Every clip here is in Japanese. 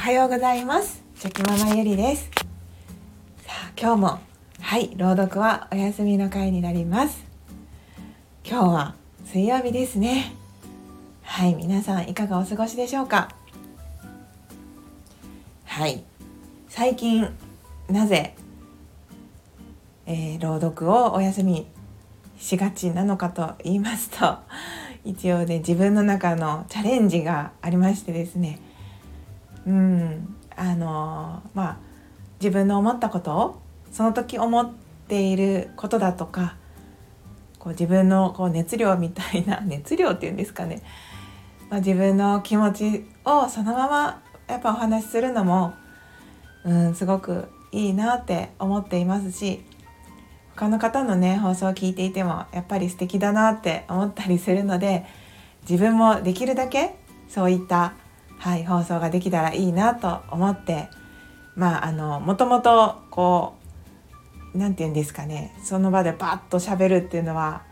はようございます。チョキママゆりです。さあ今日もはい朗読はお休みの回になります。今日は水曜日ですね。はい皆さんいかがお過ごしでしょうか？はい最近なぜ、えー、朗読をお休みしがちなのかと言いますと一応ね自分の中のチャレンジがありましてですね。うん。あのまあ自分の思ったことをその時思っていることだとかこう自分のこう熱量みたいな 熱量っていうんですかね、まあ、自分の気持ちをそのままやっぱお話しするのも、うん、すごくいいなって思っていますし他の方のね放送を聞いていてもやっぱり素敵だなって思ったりするので自分もできるだけそういった、はい、放送ができたらいいなと思ってまああのもともとこう何て言うんですかねその場でパッと喋るっていうのは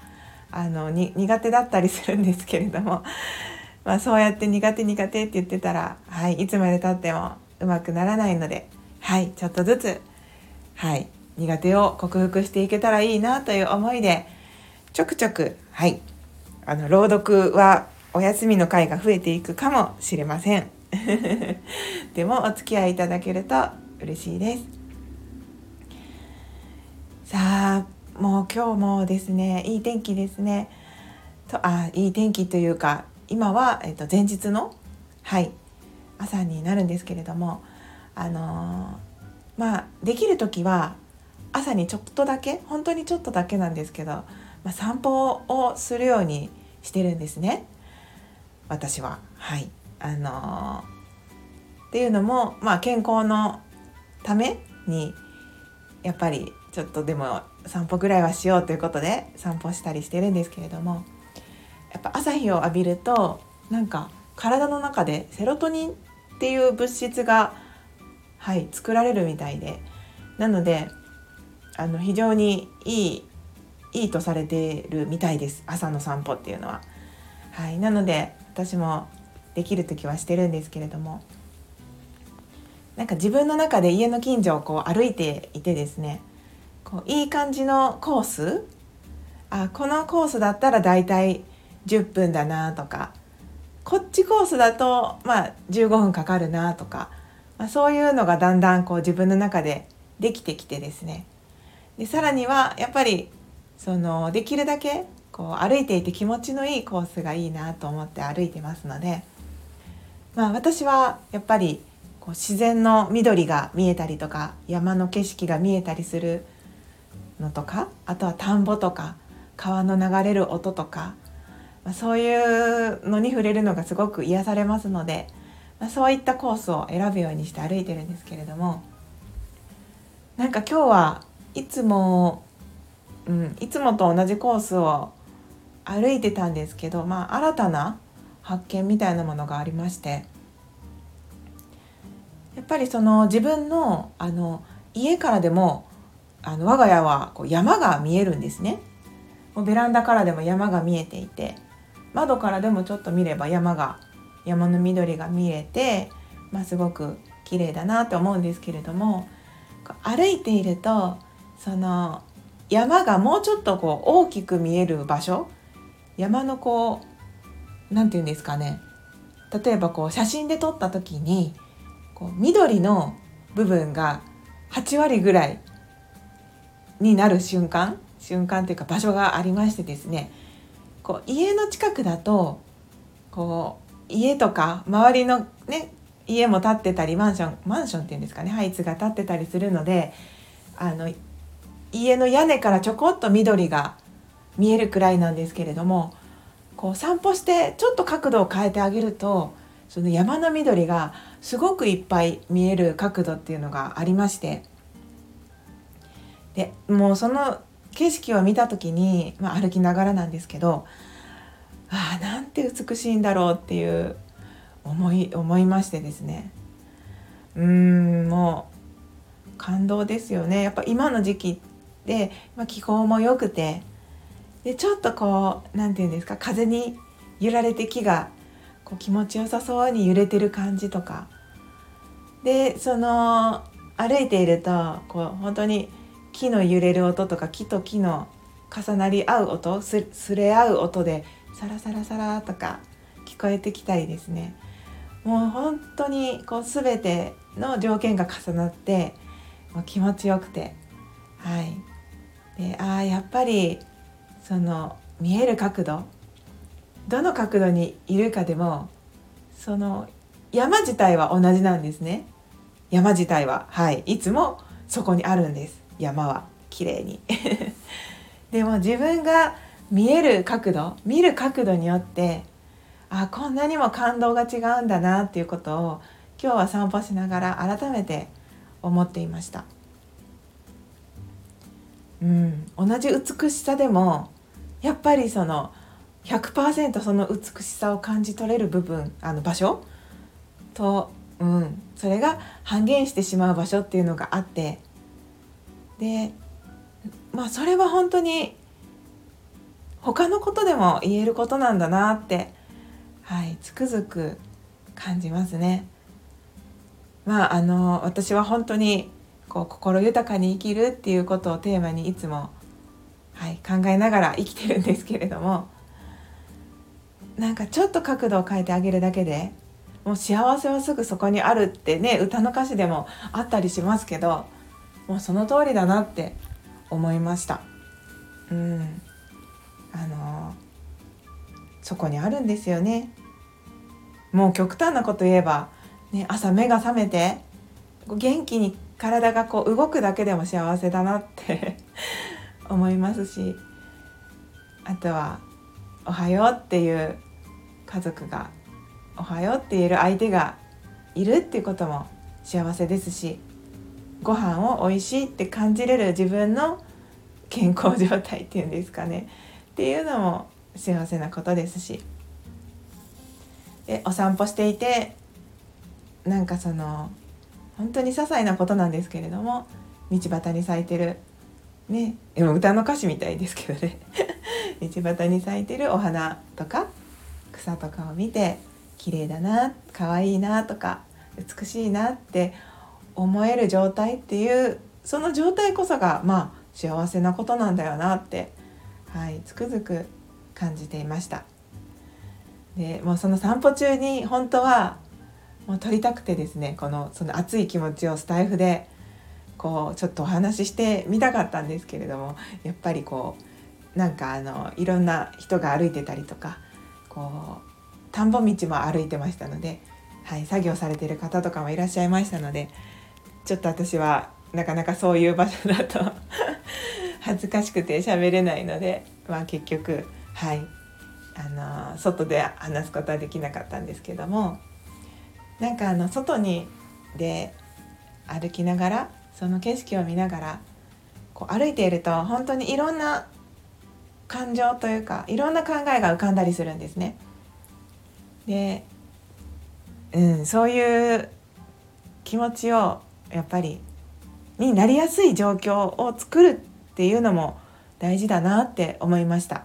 あの苦手だったりするんですけれども、まあ、そうやって苦手苦手って言ってたら、はい、いつまでたってもうまくならないので、はい、ちょっとずつ、はい、苦手を克服していけたらいいなという思いでちょくちょくはいあの朗読はお休みの回が増えていくかもしれません。でもお付き合いいただけると嬉しいです。さあもう今日もですねいい天気ですね。とあいい天気というか今は、えっと、前日のはい朝になるんですけれどもあのー、まあできる時は朝にちょっとだけ本当にちょっとだけなんですけど、まあ、散歩をするようにしてるんですね。私は。はいあのー、っていうのも、まあ、健康のためにやっぱりちょっとでも散歩ぐらいはしようということで散歩したりしてるんですけれどもやっぱ朝日を浴びるとなんか体の中でセロトニンっていう物質がはい作られるみたいでなのであの非常にいいいいとされてるみたいです朝の散歩っていうのは。はい、なので私もできる時はしてるんですけれどもなんか自分の中で家の近所をこう歩いていてですねこういい感じのコースあこのコースだったら大体10分だなとかこっちコースだとまあ15分かかるなとか、まあ、そういうのがだんだんこう自分の中でできてきてですね。でさらにはやっぱりそのできるだけこう歩いていて気持ちのいいコースがいいなと思って歩いてますので、まあ、私はやっぱりこう自然の緑が見えたりとか山の景色が見えたりするのとかあとは田んぼとか川の流れる音とか、まあ、そういうのに触れるのがすごく癒されますので、まあ、そういったコースを選ぶようにして歩いてるんですけれどもなんか今日はいつも、うん、いつもと同じコースを歩いてたんですけど、まあ、新たな発見みたいなものがありましてやっぱりその自分のあの家からでもあの我が家はこう山が見えるんですね。もうベランダからでも山が見えていて窓からでもちょっと見れば山が山の緑が見えて、まあ、すごく綺麗だなと思うんですけれども歩いているとその山がもうちょっとこう大きく見える場所山のこう何て言うんですかね。例えばこう写真で撮った時にこう緑の部分が8割ぐらいになる瞬間瞬間というか場所がありましてですね。こう家の近くだとこう家とか周りのね家も建ってたりマンションマンションっていうんですかね。ハイツが建ってたりするのであの家の屋根からちょこっと緑が見えるくらいなんですけれどもこう散歩してちょっと角度を変えてあげるとその山の緑がすごくいっぱい見える角度っていうのがありましてでもうその景色を見た時に、まあ、歩きながらなんですけどああなんて美しいんだろうっていう思い思いましてですね。うーんもう感動ですよね。やっぱ今の時期で、まあ、気候も良くてでちょっとこう何て言うんですか風に揺られて木がこう気持ちよさそうに揺れてる感じとか。でその歩いているとこう本当に木の揺れる音とか木と木の重なり合う音すれ合う音でサラサラサラとか聞こえてきたりですね。もう本当にこう全ての条件が重なってもう気持ちよくて。はい。でああやっぱりその見える角度どの角度にいるかでもその山自体は同じなんですね。山自体は。はい。いつもそこにあるんです。山は綺麗に。でも自分が見える角度見る角度によってあこんなにも感動が違うんだなっていうことを今日は散歩しながら改めて思っていました。うん、同じ美しさでもやっぱりその100%その美しさを感じ取れる部分あの場所？と、うん、それが半減してしまう場所っていうのがあって。でまあそれは本当に他のことでも言えることなんだなってはいつくづく感じますね。まああの私は本当にこう心豊かに生きるっていうことをテーマにいつも、はい、考えながら生きてるんですけれどもなんかちょっと角度を変えてあげるだけでもう幸せはすぐそこにあるってね歌の歌詞でもあったりしますけどもうその通りだなって思いました。うんあのそこにあるんですよね。もう極端なこと言えば、ね、朝目が覚めて元気に体がこう動くだけでも幸せだなって 思いますしあとは「おはよう」っていう家族が「おはよう」って言える相手がいるっていうことも幸せですしご飯を美味しいって感じれる自分の健康状態っていうんですかね。っていうのも幸せなことですし。でお散歩していてなんかその本当に些細なことなんですけれども道端に咲いてるね歌の歌詞みたいですけどね。道端に咲いてるお花とか草とかを見て綺麗だな可愛いなとか美しいなって思える状態っていうその状態こそがまあ幸せなことなんだよなってはいつくづく感じていました。でもうその散歩中に本当はもう撮りたくてですねこのその熱い気持ちをスタイフでこうちょっとお話ししてみたかったんですけれどもやっぱりこうなんかあのいろんな人が歩いてたりとかこう田んぼ道も歩いてましたので、はい、作業されてる方とかもいらっしゃいましたのでちょっと私はなかなかそういう場所だと 恥ずかしくて喋れないので、まあ、結局はいあの外で話すことはできなかったんですけどもなんかあの外にで歩きながらその景色を見ながらこう歩いていると本当にいろんな感情というかいろんな考えが浮かんだりするんですね。で、うん、そういう気持ちをやっぱりになりやすい状況を作るっていうのも大事だなって思いました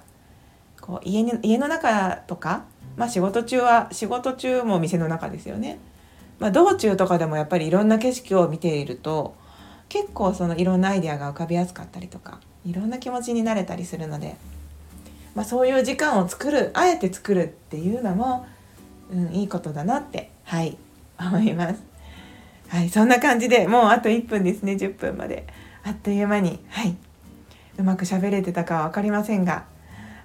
こう家に家の中とか、まあ、仕事中は仕事中も店の中ですよね、まあ、道中とかでもやっぱりいろんな景色を見ていると結構そのいろんなアイデアが浮かびやすかったりとかいろんな気持ちになれたりするので、まあ、そういう時間を作るあえて作るっていうのも、うん、いいことだなってはい思います。はい、そんな感じでもうあと1分ですね10分まであっという間にはいうまく喋れてたかは分かりませんが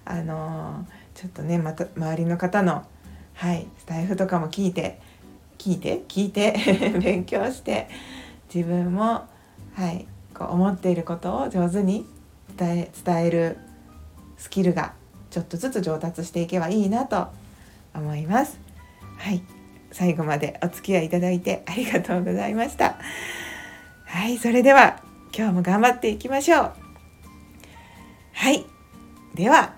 あのー、ちょっとねまた周りの方のはいスタイフとかも聞いて聞いて聞いて 勉強して自分もはいこう思っていることを上手に伝え伝えるスキルがちょっとずつ上達していけばいいなと思います。はい最後までお付き合いいただいてありがとうございました。はい、それでは今日も頑張っていきましょう。はい。では、